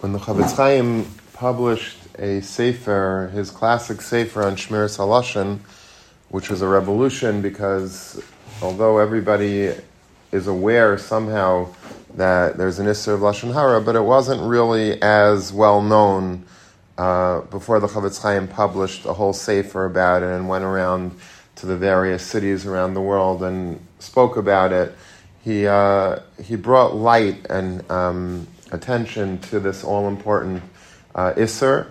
when the Chafetz Chaim published a sefer, his classic sefer on Shmiras Halashon, which was a revolution because although everybody is aware somehow that there's an Isser of Lashon Hara, but it wasn't really as well known uh, before the Chafetz Chaim published a whole sefer about it and went around to the various cities around the world and spoke about it. He, uh, he brought light and um, attention to this all important uh, Isser.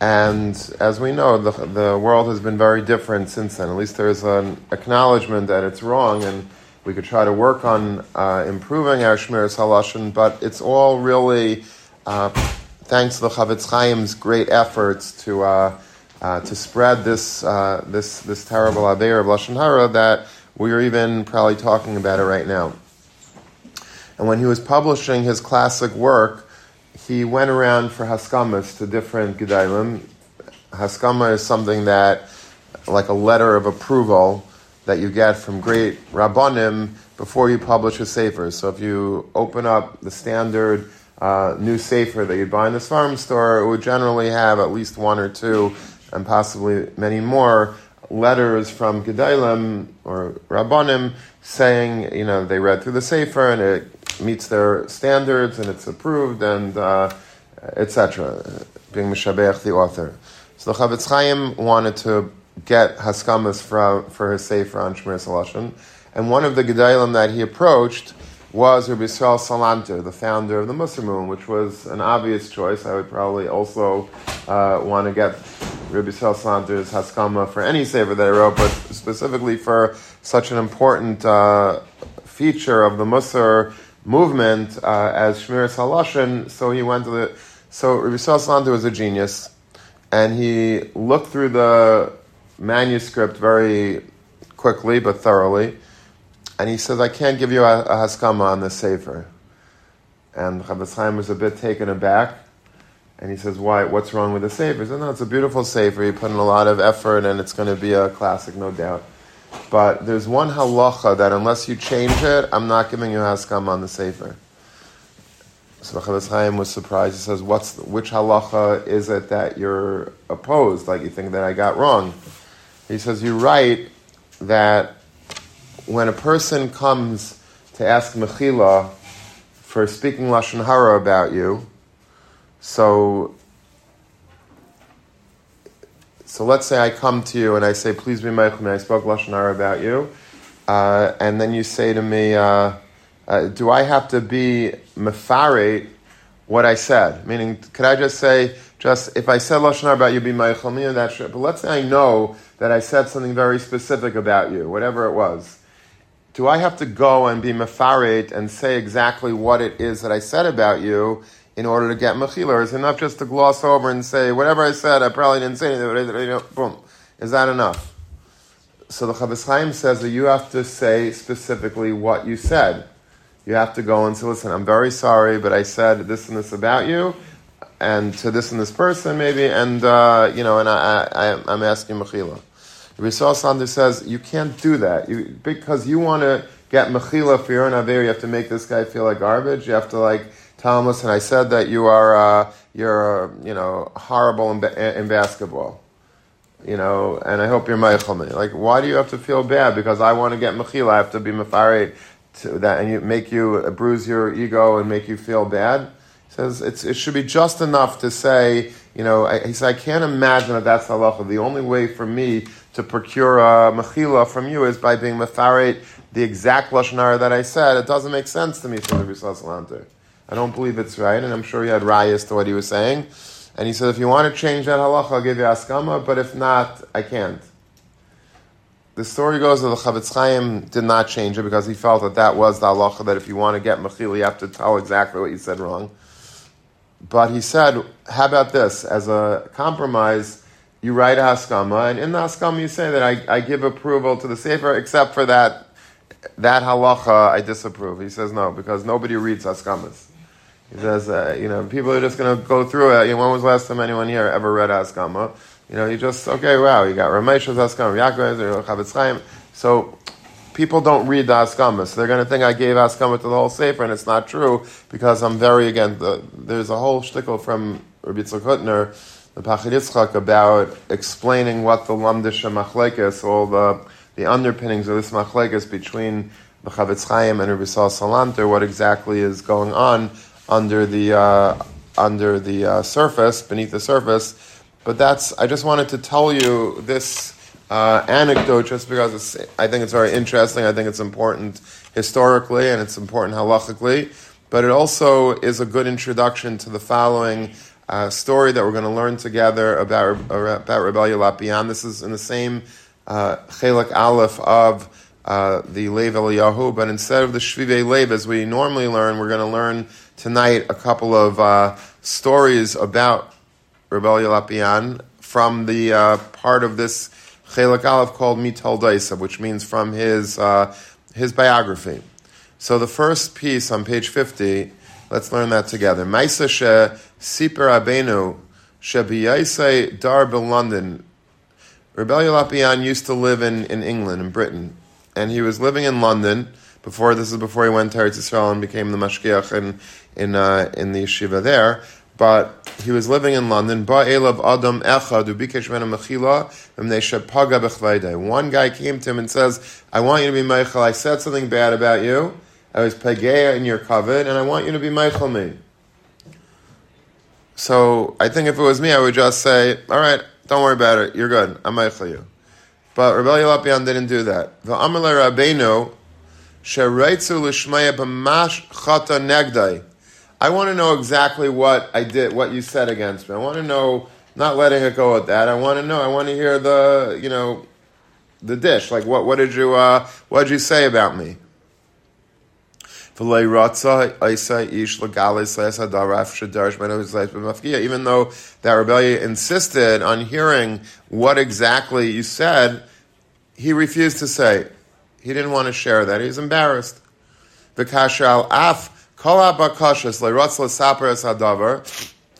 And as we know, the, the world has been very different since then. At least there's an acknowledgement that it's wrong, and we could try to work on uh, improving our Shmiras Halashon, but it's all really uh, thanks to the Chafetz Chaim's great efforts to, uh, uh to spread this, uh, this, this terrible Aveir of Lashon Hara that we're even probably talking about it right now. And when he was publishing his classic work, he went around for haskamas to different gedalim. Haskama is something that, like a letter of approval that you get from great rabbanim before you publish a sefer. So if you open up the standard uh, new sefer that you'd buy in the farm store, it would generally have at least one or two, and possibly many more letters from gedalim or rabbanim saying, you know, they read through the sefer and it meets their standards and it's approved and uh, etc. Being mishabeach the author. So the Chafetz Chaim wanted to get haskamas for, for his sefer on Shmir and one of the gedalim that he approached was Rabbi Yisrael Salanter, the founder of the Musar which was an obvious choice. I would probably also uh, want to get Rabbi Yisrael Salanter's haskama for any sefer that I wrote, but specifically for such an important uh, feature of the Musar movement uh, as Shmiras Halashon, so he went to the. So Rabbi Salanter was a genius, and he looked through the manuscript very quickly but thoroughly, and he says, "I can't give you a, a haskama on this sefer." And Chafetz Chaim was a bit taken aback, and he says, "Why? What's wrong with the sefer?" He "No, it's a beautiful sefer. You put in a lot of effort, and it's going to be a classic, no doubt." But there's one halacha that unless you change it, I'm not giving you haskam on the sefer. So the Chafetz Chaim was surprised. He says, "What's the, which halacha is it that you're opposed? Like you think that I got wrong?" He says, "You write that when a person comes to ask mechila for speaking lashon hara about you, so so let's say I come to you and I say, please be my Meichel, I spoke Lashon Hara about you. Uh, and then you say to me, uh, uh, do I have to be mefarate what I said? Meaning, could I just say, just if I said Lashon Hara about you, be my Meichel, me that shit. But let's say I know that I said something very specific about you, whatever it was. Do I have to go and be mefarate and say exactly what it is that I said about you in order to get mechila? Is enough just to gloss over and say, whatever I said, I probably didn't say anything, boom. Is that enough? So the Chafetz Chaim says that you have to say specifically what you said. You have to go and say, listen, I'm very sorry, but I said this and this about you, and to this and this person maybe, and, uh, you know, and I, I, I'm asking mechila. Rizal Salanter says, you can't do that. You, because you want to get mechila for your naver, you have to make this guy feel like garbage. You have to like listen, I said that you are, uh, you're, uh, you know, horrible in, ba- in, basketball. You know, and I hope you're meichel Like, why do you have to feel bad? Because I want to get mechila, I have to be mefarid to that, and you make you uh, bruise your ego and make you feel bad. He says it should be just enough to say, you know, I, he said, I can't imagine that that's halacha. The only way for me to procure a mechila from you is by being mefarid the exact lashon hara that I said. It doesn't make sense to me, says Rabbi Salanter. I don't believe it's right, and I'm sure he had rayas to what he was saying. And he said, if you want to change that halacha, I'll give you askama, but if not, I can't. The story goes that the Chafetz Chaim did not change it because he felt that that was the halacha that if you want to get mechila, you have to tell exactly what you said wrong. But he said, how about this? As a compromise, you write a haskama, and in the haskama you say that I, I give approval to the sefer, except for that that halacha I disapprove. He says no because nobody reads haskamas. He says, uh, you know, people are just going to go through it. You know, when was the last time anyone here ever read Haskama? You know, you just, okay, wow, you got Ramesh's Haskama, Yaakov, Chafetz Chaim. So people don't read the Askama, so they're going to think I gave Askama to the whole Sefer, and it's not true because I'm very, again, the, there's a whole shtickle from Rabbi Yitzchak the Pachad Yitzchak, about explaining what the Lamdish Machlekes, all the, the underpinnings of this Machlekes between the Chafetz Chaim and Rabbi Salanter, what exactly is going on under the, uh, under the uh, surface, beneath the surface. But that's, I just wanted to tell you this uh, anecdote just because I think it's very interesting. I think it's important historically and it's important halachically. But it also is a good introduction to the following uh, story that we're going to learn together about, about Reb Elya Lopian. This is in the same uh, Aleph of uh, the Lev Eliyahu, but instead of the Shvive Lev, as we normally learn, we're going to learn tonight a couple of uh, stories about Reb Elya Lopian from the uh, part of this Chelik Aleph called Mital Daisa, which means from his, uh, his biography. So the first piece on page 50, let's learn that together. Maisa she siper abenu she biyaisei dar London. Reb Elya Lopian used to live in, in England, in Britain, and he was living in London before this is before he went to Eretz Yisrael and became the mashgiach in in uh, in the yeshiva there but he was living in London. One guy came to him and says, I want you to be meichel. I said something bad about you. I was Pageya in your covet, and I want you to be meichel me. So I think if it was me, I would just say, all right, don't worry about it. You're good. I'm meichel you. But Rabbi Elya Lopian didn't do that. The Amalei Rabbeinu, Shereitzu l'shmaya b'mash chata negdai. I want to know exactly what I did, what you said against me. I want to know, not letting it go at that. I want to know. I want to hear the, you know, the dish. Like, what, what did you, uh, what did you say about me? Even though that rebellion insisted on hearing what exactly you said, he refused to say. He didn't want to share that. He was embarrassed.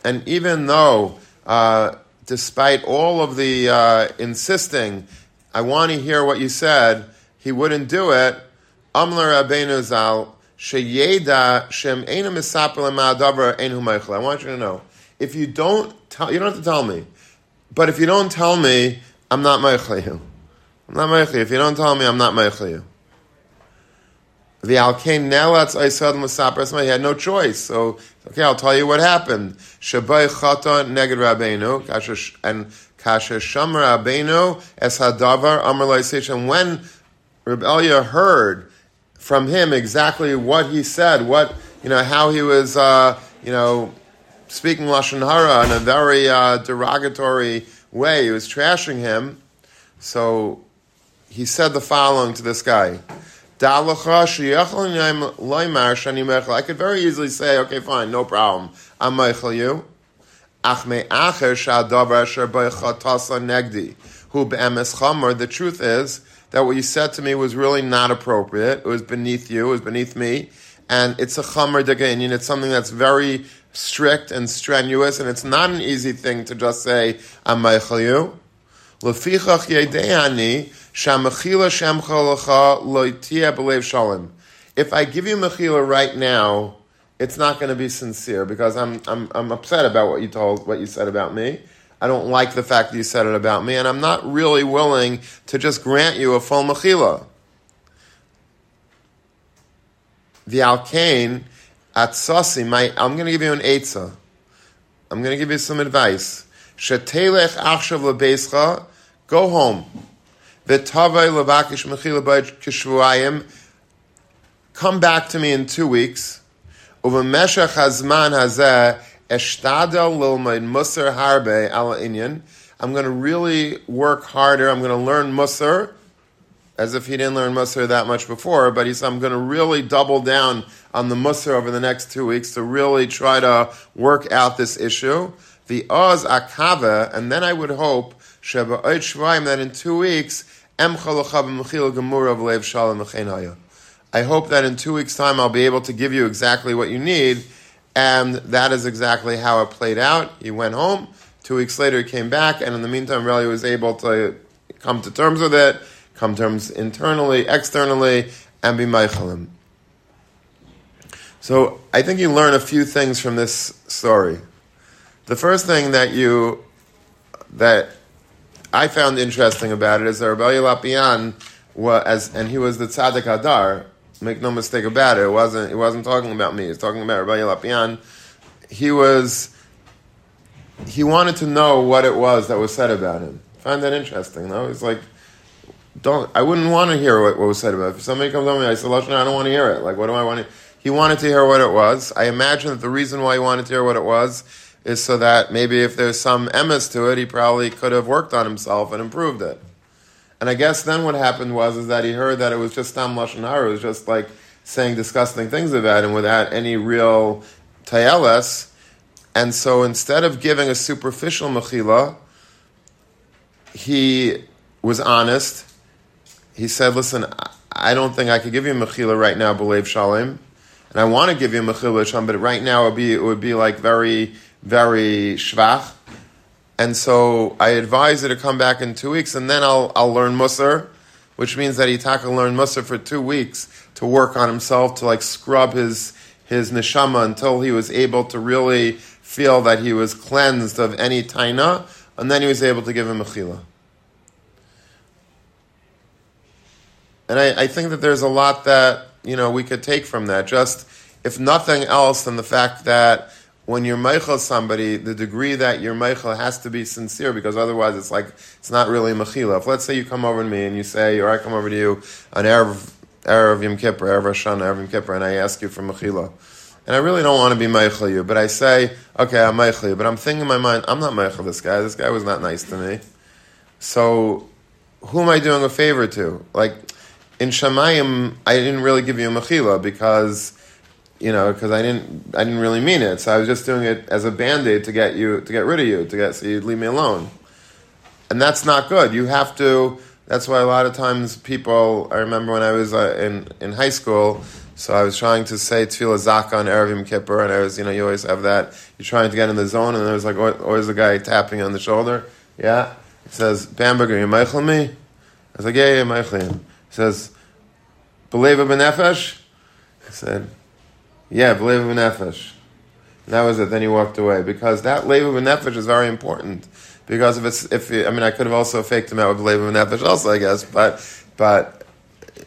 And even though, uh, despite all of the uh, insisting, I want to hear what you said, he wouldn't do it. Amler Rabbeinu Sheyeda Shem Eina Ma'adavar Einu Meichel. I want you to know, if you don't tell, you don't have to tell me, but if you don't tell me, I'm not Meichel you. I'm not Meichel If you don't tell me, I'm not Meichel you. The Alkain Nelatz Aisad Musapras, he had no choice. So, okay, I'll tell you what happened. Shabai Chata Neged Rabbeinu, and Kasha Shamar Rabbeinu, Es Hadavar Amar And when Reb Elya heard from him exactly what he said, what, you know, how he was, uh, you know, speaking Lashon Hara in a very uh, derogatory way, he was trashing him. So he said the following to this guy. I could very easily say, okay, fine, no problem. I'm meichel you. The truth is that what you said to me was really not appropriate. It was beneath you. It was beneath me. And it's a chamer degainian. It's something that's very strict and strenuous, and it's not an easy thing to just say, I'm meichel you. If I give you mechila right now, it's not going to be sincere because I'm, I'm, I'm upset about what you told, what you said about me. I don't like the fact that you said it about me, and I'm not really willing to just grant you a full mechila. The alkane at sasi, my, I'm going to give you an eitzah. I'm going to give you some advice. Shetelech achshav lebeischa, go home. V'tavai levakish mechila kishvuayim. Come back to me in two weeks. Uvemeshach hazman hazeh eshtadel lilmaid musar harbe ala inyan. I'm going to really work harder. I'm going to learn musar, as if he didn't learn musar that much before. But he I'm going to really double down on the musar over the next two weeks to really try to work out this issue. The oz akava, and then I would hope sheba that in two weeks I hope that in two weeks' time I'll be able to give you exactly what you need, and that is exactly how it played out. He went home. Two weeks later, he came back, and in the meantime, Reli was able to come to terms with it, come to terms internally, externally, and be Meichelim. So I think you learn a few things from this story. The first thing that you that I found interesting about it is that Rabbi Lopian was, and he was the tzaddik Adar. Make no mistake about it. It wasn't. He wasn't talking about me. He was talking about Rabbi Lopian. He was. He wanted to know what it was that was said about him. I find that interesting. Though it's like, don't. I wouldn't want to hear what, what was said about. Him. If somebody comes on me, I say, I don't want to hear it. Like, what do I want to? He wanted to hear what it was. I imagine that the reason why he wanted to hear what it was is so that maybe if there's some emes to it, he probably could have worked on himself and improved it. And I guess then what happened was is that he heard that it was just Tam Lashon Hara, it was just like saying disgusting things about him without any real tayeles. And so instead of giving a superficial mechila, he was honest. He said, listen, I don't think I could give you mechila right now, Belev Shalom. And I want to give you mechila but right now it would be, it would be like very very schwach. And so I advise you to come back in two weeks, and then I'll, I'll learn Musar, which means that Itaka learned Musar for two weeks to work on himself, to like scrub his, his neshama until he was able to really feel that he was cleansed of any taina, and then he was able to give him a chila. And I, I think that there's a lot that, you know, we could take from that. Just, if nothing else, than the fact that when you're meichel somebody, the degree that you're meichel has to be sincere because otherwise it's like it's not really mechila. If let's say you come over to me and you say, or I come over to you on erev erev Yom Kippur, erev Rosh erev Yom Kippur, and I ask you for mechila, and I really don't want to be meichel you, but I say, okay, I'm meichel you, but I'm thinking in my mind, I'm not meichel this guy. This guy was not nice to me. So, who am I doing a favor to? Like in Shemayim, I didn't really give you a mechila because you know, because I didn't, I didn't really mean it. So I was just doing it as a band aid to get you, to get rid of you, to get so you'd leave me alone. And that's not good. You have to. That's why a lot of times people. I remember when I was uh, in in high school. So I was trying to say Tefillah Zaka on Erev Yom Kippur, and I was, you know, you always have that. You're trying to get in the zone, and there was like always a guy tapping on the shoulder. Yeah, he says, "Bamberger, you meichel me?" I was like, "Yeah, yeah, meichel." He says, "Believe benefesh." I said, yeah, believe nefesh. That was it. Then he walked away because that leva nefesh is very important. Because if it's if I mean I could have also faked him out with leva nefesh also I guess, but but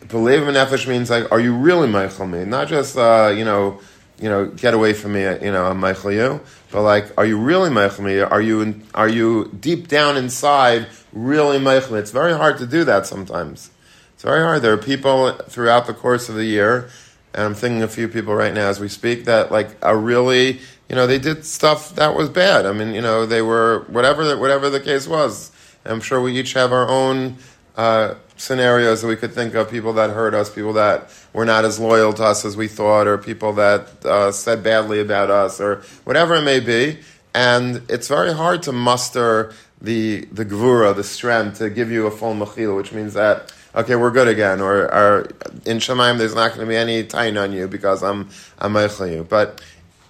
believe in nefesh means like are you really meichel me? Not just uh, you know you know get away from me you know I'm meichel you, but like are you really meichel me? Are you in, are you deep down inside really meichel? It's very hard to do that sometimes. It's very hard. There are people throughout the course of the year and I'm thinking a few people right now as we speak that like are really, you know, they did stuff that was bad. I mean, you know, they were whatever whatever the case was. I'm sure we each have our own uh, scenarios that we could think of people that hurt us, people that were not as loyal to us as we thought, or people that uh, said badly about us, or whatever it may be. And it's very hard to muster the the gvura, the strength, to give you a full mechila, which means that okay, we're good again, or, or in Shemaim there's not going to be any tain on you because I'm I'm meichel you. But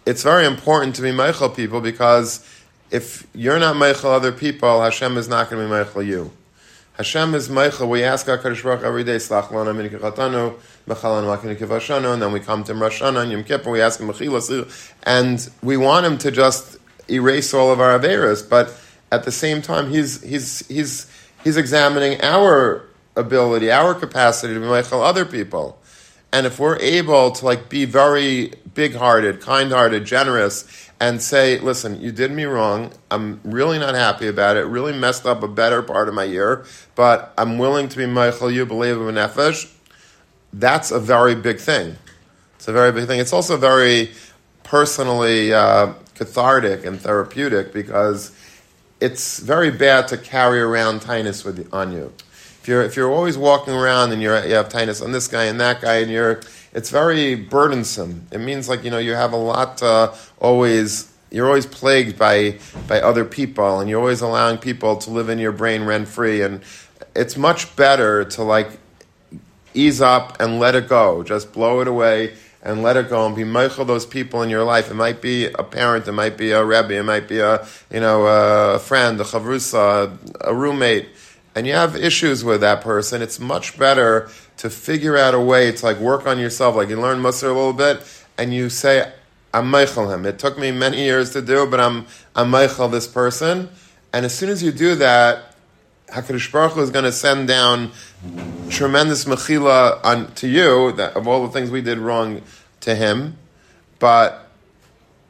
it's very important to be meichel people because if you're not meichel other people, Hashem is not going to be meichel you. Hashem is meichel. We ask Hakadosh Baruch every day, Slach lana min kichatanu, mechalan and then we come to Rosh and Yom Kippur. We ask him and we want him to just erase all of our averas, but at the same time, he's he's he's he's examining our ability, our capacity to be meichel other people. And if we're able to like be very big-hearted, kind-hearted, generous, and say, "Listen, you did me wrong. I'm really not happy about it. Really messed up a better part of my year, but I'm willing to be meichel. You believe in nefesh." That's a very big thing. It's a very big thing. It's also very personally uh, cathartic and therapeutic because it's very bad to carry around tightness with on you if you're if you're always walking around and you're you have tightness on this guy and that guy and you're it's very burdensome. It means like you know you have a lot uh, always you're always plagued by by other people and you're always allowing people to live in your brain rent free and it's much better to like ease up and let it go. Just blow it away and let it go and be meichel those people in your life. It might be a parent, it might be a rebbe, it might be a you know a friend, a chavrusa, a roommate and you have issues with that person, it's much better to figure out a way to like work on yourself. Like you learn Musar a little bit, and you say, "I'm meichel him." It took me many years to do, but I'm I'm meichel this person. And as soon as you do that, Hakadosh Baruch Hu is going to send down tremendous mechila on to you that, of all the things we did wrong to him, but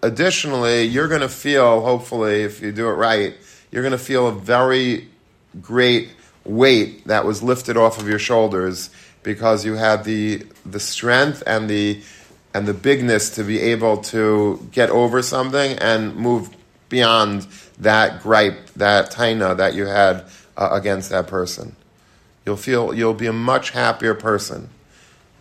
additionally, you're going to feel, hopefully, if you do it right, you're going to feel a very great weight that was lifted off of your shoulders because you had the the strength and the and the bigness to be able to get over something and move beyond that gripe, that taina that you had uh, against that person. You'll feel you'll be a much happier person.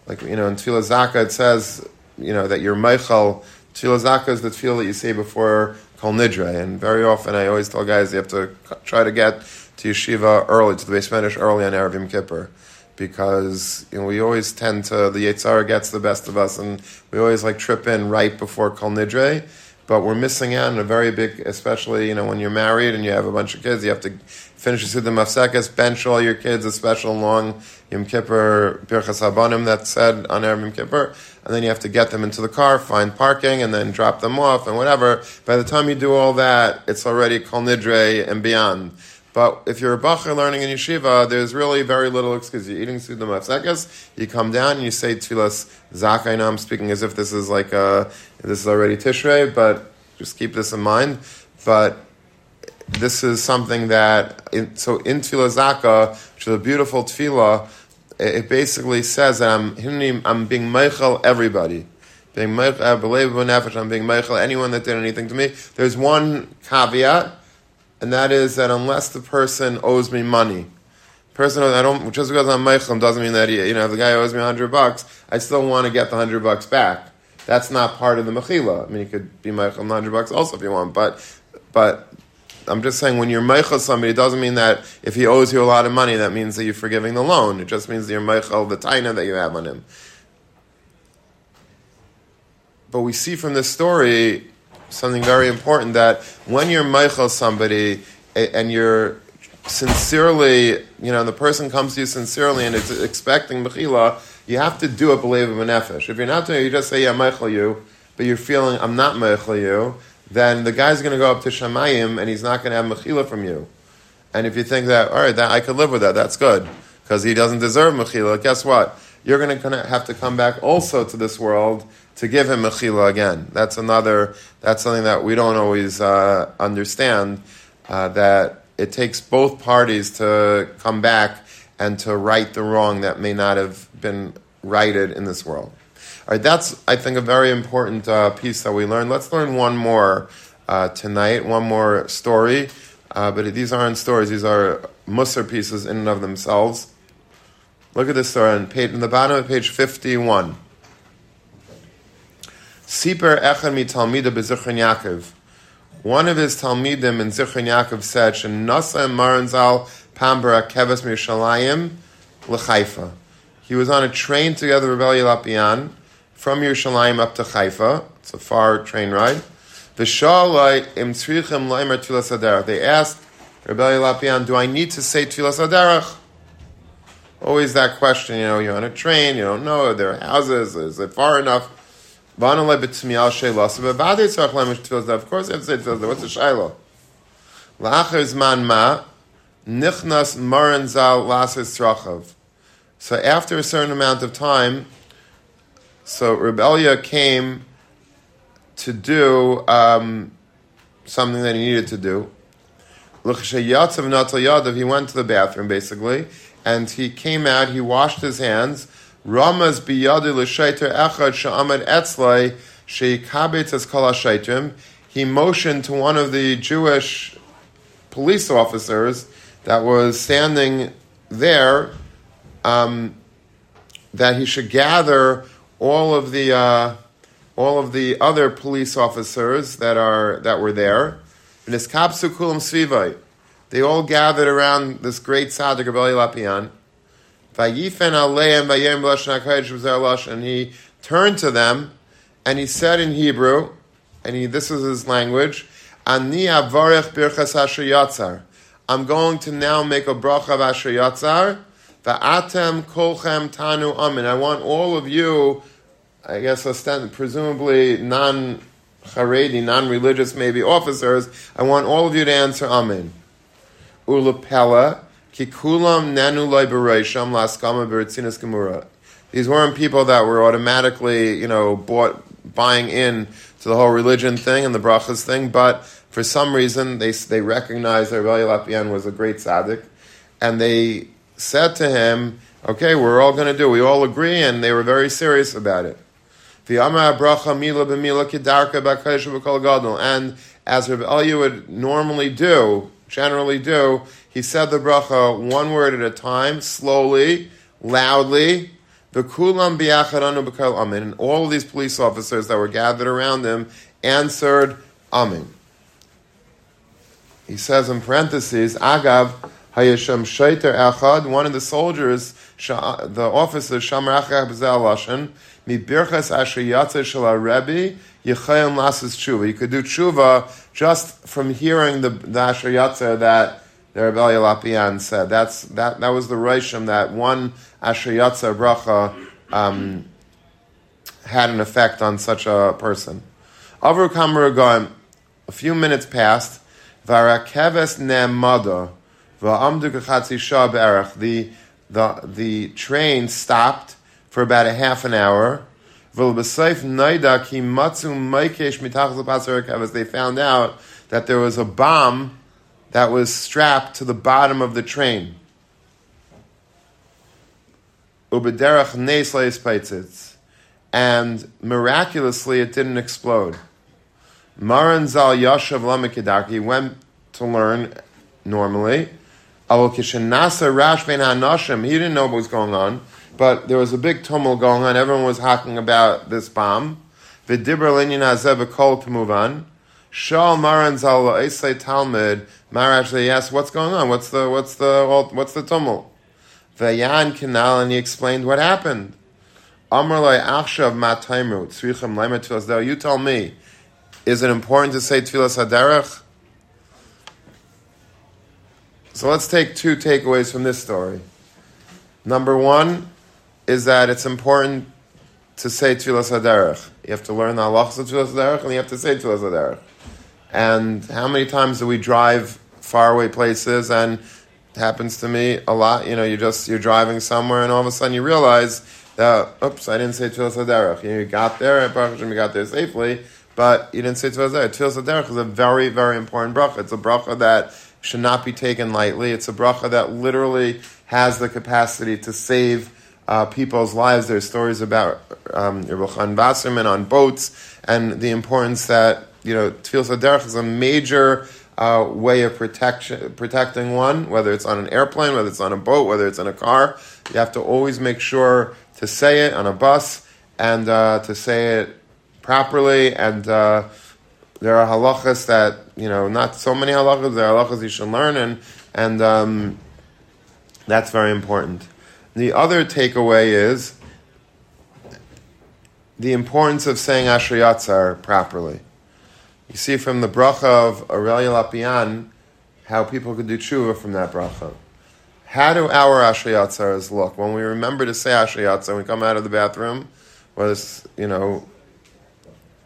Like you know, in Tefillah Zaka it says, you know, that you're meichel. Tefillah Zaka is the tefillah that you say before Kol Nidre, and very often I always tell guys you have to try to get to yeshiva early, to the Beis Medrash early on Erev Yom Kippur, because you know we always tend to the Yetzer Hara gets the best of us, and we always like trip in right before Kol Nidre, but we're missing out on a very big, especially you know when you're married and you have a bunch of kids, you have to finish the Mafsekes, bench all your kids a special long Yom Kippur Birchas Habanim that's said on Erev Yom Kippur, and then you have to get them into the car, find parking, and then drop them off and whatever. By the time you do all that, it's already Kol Nidre and beyond. But if you're a bacher learning in yeshiva, there's really very little excuse. You're eating Suda Mafsekes, you come down and you say Tfilas Zak. I know I'm speaking as if this is like a, this is already Tishrei, but just keep this in mind. But this is something that, in, so in Tefillah Zaka, which is a beautiful tefillah, it, basically says that I'm, I'm being meichel everybody. Being meichel, I'm being meichel anyone that did anything to me. There's one caveat, and that is that unless the person owes me money, person I don't just because I'm meichel doesn't mean that he, you know if the guy owes me hundred bucks, I still want to get the hundred bucks back. That's not part of the mechila. I mean, you could be meichel hundred bucks also if you want, but but I'm just saying when you're meichel somebody, it doesn't mean that if he owes you a lot of money, that means that you're forgiving the loan. It just means that you're meichel the taina that you have on him. But we see from this story something very important that when you're meichel somebody and you're sincerely, you know, the person comes to you sincerely and is expecting mechila, you have to do it believe a nefesh. If you're not doing it, you just say, yeah, meichel you, but you're feeling, I'm not meichel you, then the guy's going to go up to Shemayim and he's not going to have Mechila from you. And if you think that, all right, that, I could live with that, that's good, because he doesn't deserve Mechila, guess what? You're going to have to come back also to this world to give him Mechila again. That's another, that's something that we don't always uh, understand, uh, that it takes both parties to come back and to right the wrong that may not have been righted in this world. All right, that's, I think, a very important uh, piece that we learned. Let's learn one more uh, tonight, one more story. Uh, but these aren't stories, these are Musar pieces in and of themselves. Look at this story on, page, the bottom of page 51. Siper Echad mi Talmida beZichron Yaakov. One of his Talmidim in Zichron Yaakov said, "Shenasa Maranzal Pambara Keves Mishalayim LeChaifa." He was on a train together with Rebbe Lopian, from Yerushalayim up to Haifa. It's a far train ride. They asked Rabbi Lopian, do I need to say Tfilas Aderech? Always that question, you know, you're on a train, you don't know, There are houses, is it far enough? Of course, you have to say Tfilas What's the Shiloh? La'acher zman ma, nichnas maran zal lasis trachav. So after a certain amount of time, so Reb Elya came to do um, something that he needed to do. He went to the bathroom basically, and he came out. He washed his hands. Ramas biyadi l'shaiter echad. He motioned to one of the Jewish police officers that was standing there um, that he should gather all of the uh, all of the other police officers that are that were there. They all gathered around this great tzaddik of Lopian. And he turned to them and he said in Hebrew, and he, this is his language, I'm going to now make a bracha of Asher Yatzar. Va'atem kolchem tanu amin. I want all of you, I guess, presumably non Haredi, non-religious maybe officers, I want all of you to answer Amen. Ulapella, kikulam nanu liberation laskama beretzinas gemura. These weren't people that were automatically, you know, bought, buying in to the whole religion thing and the brachas thing, but for some reason they, they recognized that Rabbi Lopian was a great tzaddik, and they said to him, okay, we're all going to do, we all agree, and they were very serious about it. And as Rabbi Elya would normally do, generally do, he said the bracha one word at a time, slowly, loudly. The. And all these police officers that were gathered around him answered Amin. He says in parentheses, Agav Hayasham Shaiter Echad, one of the soldiers, the officer, Shamrach B'Zel Lashon, Mibirchas Asher Yatzer Shel Rebbe Yechayim Lasses Tshuva. You could do Tshuva just from hearing the, the Asher that the Rebbe Lopian said. That's, that, that was the Rishim that one Asher Yatzer bracha um, had an effect on such a person. Avru Kamar a few minutes passed, Varakeves Ne'mada, the, the, the train stopped for about a half an hour. They found out that there was a bomb that was strapped to the bottom of the train. And miraculously, it didn't explode. Maran Zal Yashav Lamikidaki went to learn normally. He didn't know what was going on but there was a big tumult going on. Everyone was talking about this bomb. Shal maran asked, "What's going on? What's the what's the what's the tumult?" And he explained what happened. You tell me, is it important to say tfilas haderech? So let's take two takeaways from this story. Number one, is that it's important to say Tfilas HaDerech. You have to learn the halachas of Tfilas HaDerech and you have to say Tfilas HaDerech. And how many times do we drive faraway places and it happens to me a lot, you know, you just, you're driving somewhere and all of a sudden you realize that, oops, I didn't say Tfilas HaDerech. You, you got there, you got there safely, but you didn't say Tfilas HaDerech. Tfilas HaDerech is a very, very important bracha. It's a bracha that should not be taken lightly. It's a bracha that literally has the capacity to save uh, people's lives. There's stories about um, Reb Elchonon Wasserman on boats and the importance that, you know, Tfil Saderech is a major uh, way of protection, protecting one, whether it's on an airplane, whether it's on a boat, whether it's in a car. You have to always make sure to say it on a bus and uh, to say it properly. And uh, there are halachas that, you know, not so many halachas, there are halachas you should learn, and, and um, that's very important. The other takeaway is the importance of saying Asher Yatzar properly. You see from the bracha of Aurelia Lopian how people could do tshuva from that bracha. How do our Asher look? When we remember to say Asher Yatzar, we come out of the bathroom, whether it's, you know,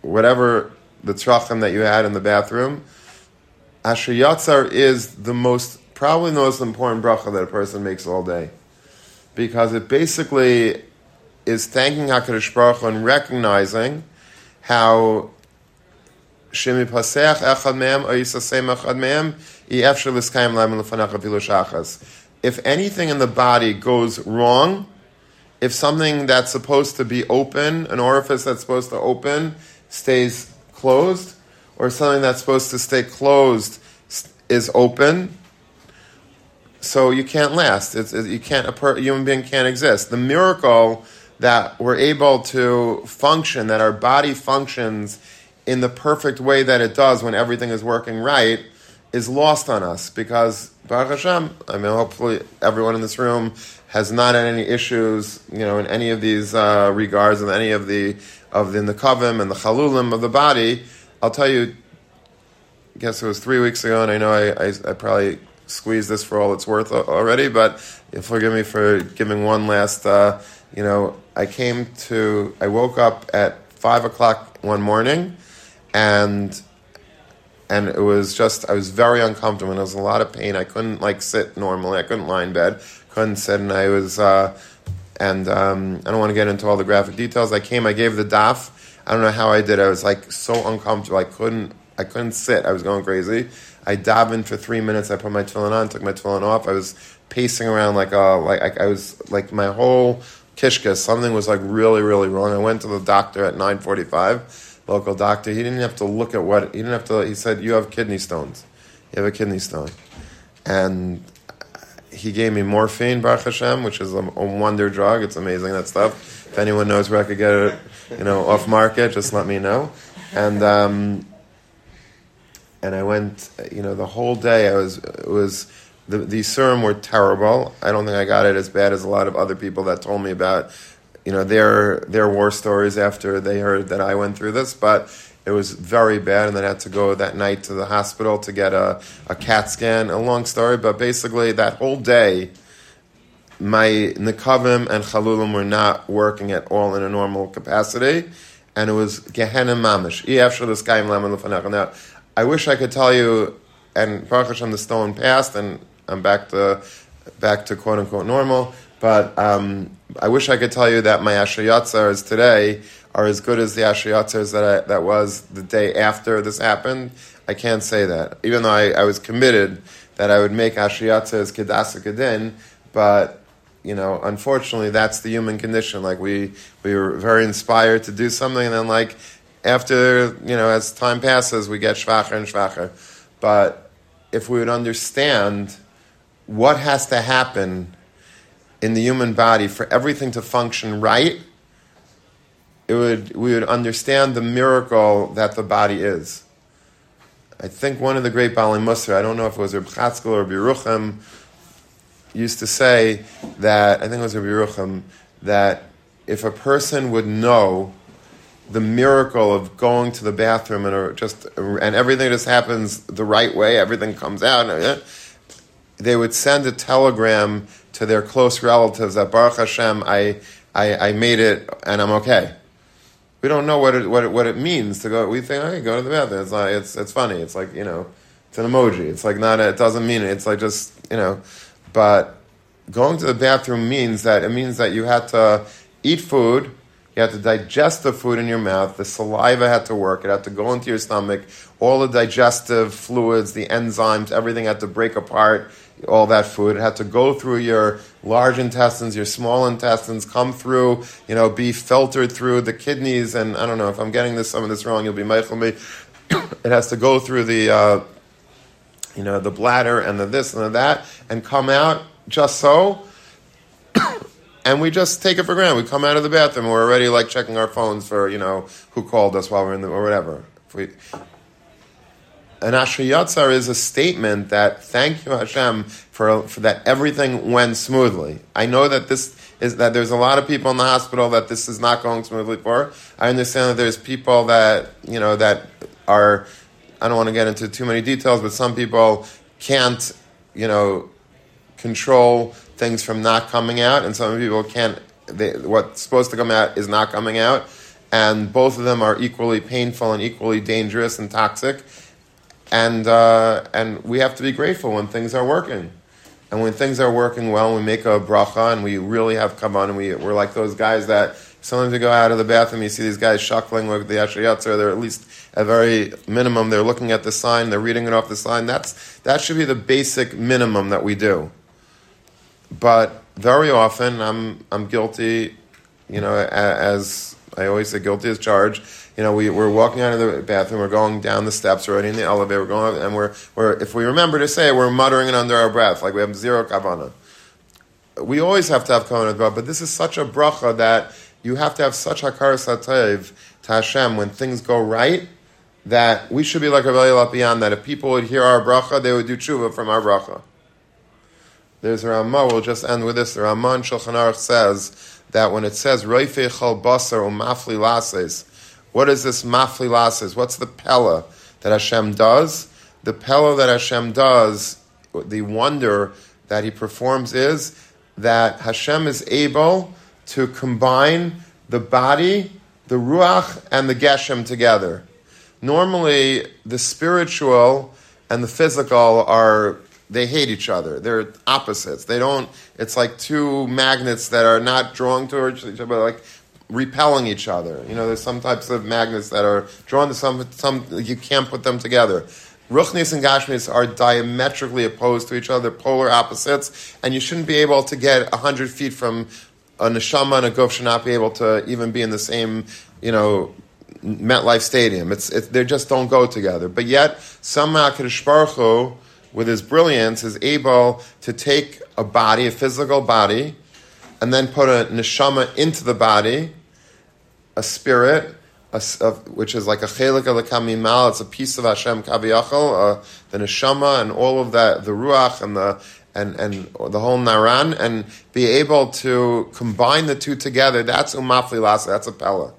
whatever the tzrachim that you had in the bathroom, Asher Yatzar is the most, probably the most important bracha that a person makes all day because it basically is thanking HaKadosh Baruch Hu and recognizing how Echad Echad Liskayim Lam Lefanach Avilu. If anything in the body goes wrong, if something that's supposed to be open, an orifice that's supposed to open, stays closed, or something that's supposed to stay closed is open, so you can't last. It's, it, you can't, a human being can't exist. The miracle that we're able to function, that our body functions in the perfect way that it does when everything is working right, is lost on us because Baruch Hashem, I mean, hopefully everyone in this room has not had any issues, you know, in any of these uh, regards, in any of the of the nekavim and the chalulim of the body. I'll tell you. I guess it was three weeks ago, and I know I, I, I probably squeezed this for all it's worth already, but forgive me for giving one last. Uh, you know, I came to. I woke up at five o'clock one morning, and and it was just I was very uncomfortable and there was a lot of pain. I couldn't like sit normally. I couldn't lie in bed. Couldn't sit, and I was. Uh, and um, I don't want to get into all the graphic details. I came. I gave the daf. I don't know how I did. I was like so uncomfortable. I couldn't. I couldn't sit. I was going crazy. I davened for three minutes. I put my tefillin on, took my tefillin off. I was pacing around like a like I, I was like my whole kishka. Something was like really really wrong. I went to the doctor at nine forty five, local doctor. He didn't have to look at what he didn't have to. He said you have kidney stones. You have a kidney stone, and he gave me morphine, Baruch Hashem, which is a, a, wonder drug. It's amazing that stuff. If anyone knows where I could get it, you know, off market, just let me know. And um, and I went, you know, the whole day. I was was the the serum were terrible. I don't think I got it as bad as a lot of other people that told me about, you know, their their war stories after they heard that I went through this, but it was very bad, and then I had to go that night to the hospital to get a, a CAT scan. A long story, but basically that whole day, my nikavim and chalulim were not working at all in a normal capacity, and it was Gehenna mamish. Now, I wish I could tell you, and Baruch Hashem, the stone passed, and I'm back to back to quote unquote normal. But um, I wish I could tell you that my is today are as good as the Asher that I, that was the day after this happened. I can't say that, even though I, I was committed that I would make Asher Yatzers Kedasa Kedin, but you know, unfortunately, that's the human condition. Like we we were very inspired to do something, and then like after you know, as time passes, we get schwacher and schwacher. But if we would understand what has to happen in the human body for everything to function right, it would, we would understand the miracle that the body is. I think one of the great Bali Musar, I don't know if it was Reb Chatzkel or Biruchim, used to say that, I think it was Rabbi Biruchim, that if a person would know the miracle of going to the bathroom and just and everything just happens the right way, everything comes out. Uh, they would send a telegram to their close relatives that Baruch Hashem, I, I, I made it and I'm okay we don't know what it, what it, what it means to go. We think, hey, go to the bathroom. It's like it's it's funny. It's like you know, it's an emoji. It's like not. A, it doesn't mean it. It's like just you know, but going to the bathroom means that it means that you had to eat food. You had to digest the food in your mouth. The saliva had to work. It had to go into your stomach. All the digestive fluids, the enzymes, everything had to break apart all that food. It had to go through your large intestines, your small intestines, come through, you know, be filtered through the kidneys, and I don't know if I'm getting this some of this wrong. You'll be meichel me. it has to go through the, uh, you know, the bladder and the this and the that, and come out just so. and we just take it for granted. We come out of the bathroom, we're already like checking our phones for you know who called us while we're in the or whatever. If we, an Asher is a statement that thank you Hashem for, for that everything went smoothly. I know that this is that there's a lot of people in the hospital that this is not going smoothly for. I understand that there's people that you know that are I don't want to get into too many details, but some people can't you know control things from not coming out, and some people can't. They, what's supposed to come out is not coming out, and both of them are equally painful and equally dangerous and toxic and uh, and we have to be grateful when things are working. And when things are working well, we make a bracha and we really have come on and we, we're like those guys that sometimes you go out of the bathroom, you see these guys shuckling with the Asher Yatzar, they're at least at very minimum, they're looking at the sign, they're reading it off the sign. That's, that should be the basic minimum that we do. But very often, I'm, I'm guilty, you know, as I always say, guilty as charged you know, we, we're walking out of the bathroom, we're going down the steps, we're in the elevator, we're going, and we're, we're, if we remember to say, it, we're muttering it under our breath, like we have zero kavana. We always have to have kavana, but this is such a bracha that you have to have such hakaras hatov to Hashem when things go right, that we should be like Rabbi Lopian, that if people would hear our bracha, they would do tshuva from our bracha. There's a Ramah, we'll just end with this. The Ramah in Shulchan Aruch says that when it says, Roifei chal basar umafli lases, what is this mafli lasses? What's the pella that Hashem does? The pella that Hashem does the wonder that he performs is that Hashem is able to combine the body, the ruach, and the geshem together. Normally, the spiritual and the physical are they hate each other. They're opposites. They don't. It's like two magnets that are not drawing towards each other, but like repelling each other. You know, there's some types of magnets that are drawn to some. Some you can't put them together. Ruchnis and Gashmis are diametrically opposed to each other, polar opposites, and you shouldn't be able to get 100 feet from a neshama and a guf should not be able to even be in the same, you know, MetLife Stadium. It's, it, they just don't go together. But yet, somehow Kadosh Baruch Hu, with his brilliance, is able to take a body, a physical body, and then put a neshama into the body, a spirit, a, a, which is like a chelik al It's a piece of Hashem kaviyachal, uh, the neshama and all of that, the ruach and the and and the whole naran, and be able to combine the two together. That's umafli lasa. That's a pella.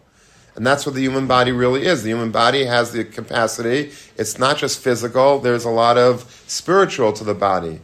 And that's what the human body really is. The human body has the capacity. It's not just physical. There's a lot of spiritual to the body.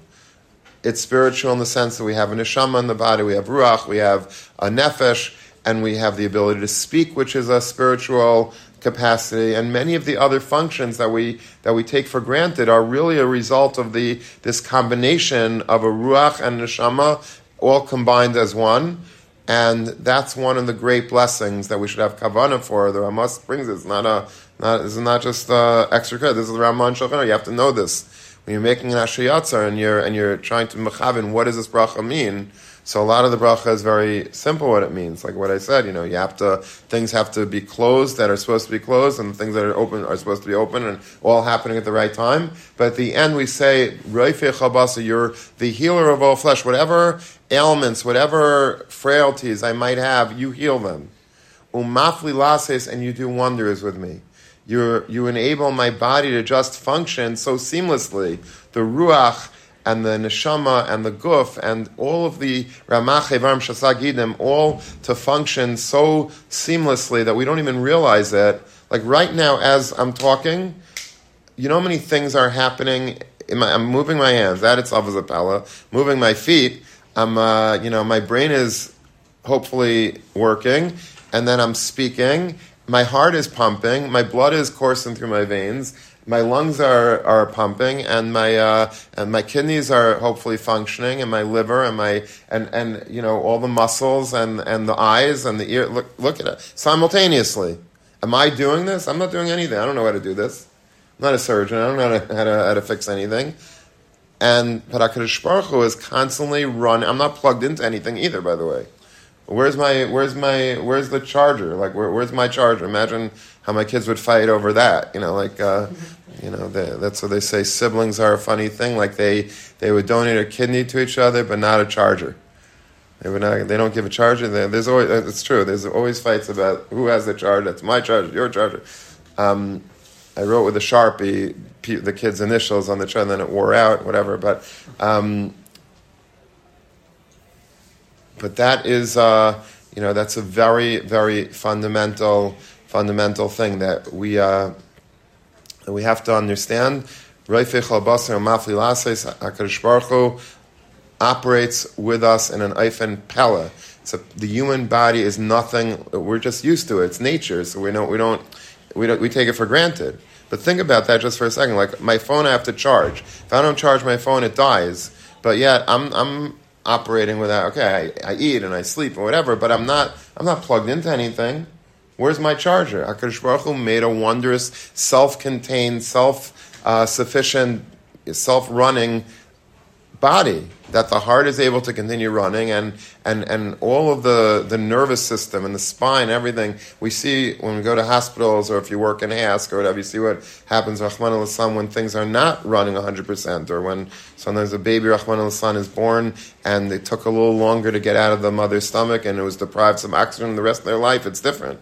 It's spiritual in the sense that we have a neshama in the body, we have ruach, we have a nefesh, and we have the ability to speak, which is a spiritual capacity, and many of the other functions that we that we take for granted are really a result of the this combination of a ruach and neshama all combined as one. And that's one of the great blessings that we should have kavana for. The Ramas brings it. It's not a not it's not just uh, extra credit. This is the Raman Shulchan. You have to know this when you're making an Asher Yatzar and you're and you're trying to mechavin. What does this bracha mean? So a lot of the bracha is very simple what it means. Like what I said, you know, you have to things have to be closed that are supposed to be closed, and things that are open are supposed to be open, and all happening at the right time. But at the end, we say, Chabasa, you're the healer of all flesh. Whatever ailments, whatever frailties I might have, you heal them. Umafli lases, and you do wonders with me. You you enable my body to just function so seamlessly. The ruach and the neshama and the guf and all of the ramach evarm shasagidim all to function so seamlessly that we don't even realize it. Like right now, as I'm talking, you know how many things are happening. My, I'm moving my hands. That itself is a pella. Moving my feet. I'm, uh, you know, my brain is hopefully working, and then I'm speaking. My heart is pumping. My blood is coursing through my veins my lungs are, are pumping and my uh, and my kidneys are hopefully functioning and my liver and my and, and you know all the muscles and, and the eyes and the ear look look at it simultaneously. Am I doing this? I'm not doing anything. I don't know how to do this. I'm not a surgeon. I don't know how to, how to, how to fix anything. And Parakadosh Baruch Hu is constantly running. I'm not plugged into anything either, by the way. Where's my where's my where's the charger? Like where, where's my charger? Imagine how my kids would fight over that. You know, like uh, you know they, that's what they say. Siblings are a funny thing. Like they they would donate a kidney to each other, but not a charger. They would not. They don't give a charger. There's always it's true. There's always fights about who has the charger. That's my charger. Your charger. Um, I wrote with a sharpie the kids' initials on the charger, and then it wore out. Whatever, but. Um, but that is, uh, you know, that's a very, very fundamental, fundamental thing that we uh, that we have to understand. Hakadosh Baruch Hu operates with us in an eifen pella. So the human body is nothing. We're just used to it. It's nature, so we don't we don't we don't we take it for granted. But think about that just for a second. Like my phone, I have to charge. If I don't charge my phone, it dies. But yet I'm I'm operating without. Okay, I, I eat and I sleep or whatever, but I'm not. I'm not plugged into anything. Where's my charger? Hakadosh Baruch Hu made a wondrous, self-contained, self-sufficient, uh, self-running body that the heart is able to continue running and, and, and all of the, the nervous system and the spine, everything we see when we go to hospitals or if you work in ASK or whatever, you see what happens, Rahman al when things are not running 100% or when sometimes a baby, Rahman al is born and it took a little longer to get out of the mother's stomach and it was deprived some oxygen the rest of their life, it's different.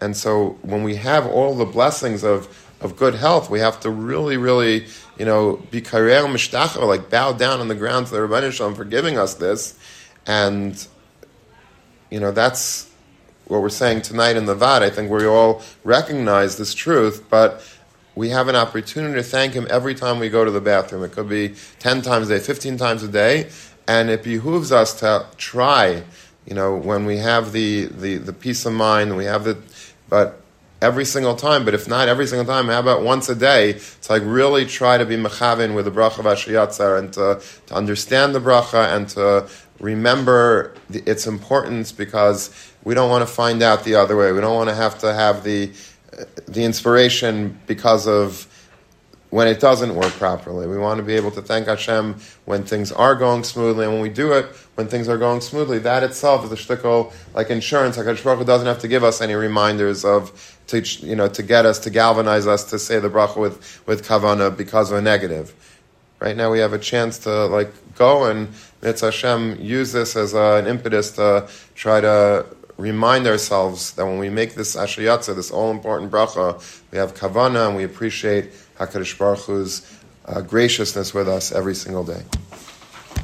And so when we have all the blessings of, of good health, we have to really, really you know, be kareil mishtacher, like bow down on the ground to the Ribono Shel Olam for giving us this. And, you know, that's what we're saying tonight in the Vad. I think we all recognize this truth, but we have an opportunity to thank Him every time we go to the bathroom. It could be 10 times a day, 15 times a day, and it behooves us to try, you know, when we have the, the, the peace of mind, we have the, but every single time, but if not every single time, how about once a day? It's like really try to be mechavin with the bracha of Asher Yatzar and to, to understand the bracha and to remember the, its importance because we don't want to find out the other way. We don't want to have to have the the inspiration because of when it doesn't work properly. We want to be able to thank Hashem when things are going smoothly, and when we do it when things are going smoothly. That itself is a shtickle like insurance. Hakadosh Baruch Hu doesn't have to give us any reminders of to you know to get us to galvanize us to say the bracha with with kavana because of a negative. Right now we have a chance to like go and Mitz Hashem use this as a, an impetus to try to remind ourselves that when we make this Asher Yatzar, this all important bracha, we have kavana and we appreciate Hakadosh Baruch Hu's uh, graciousness with us every single day.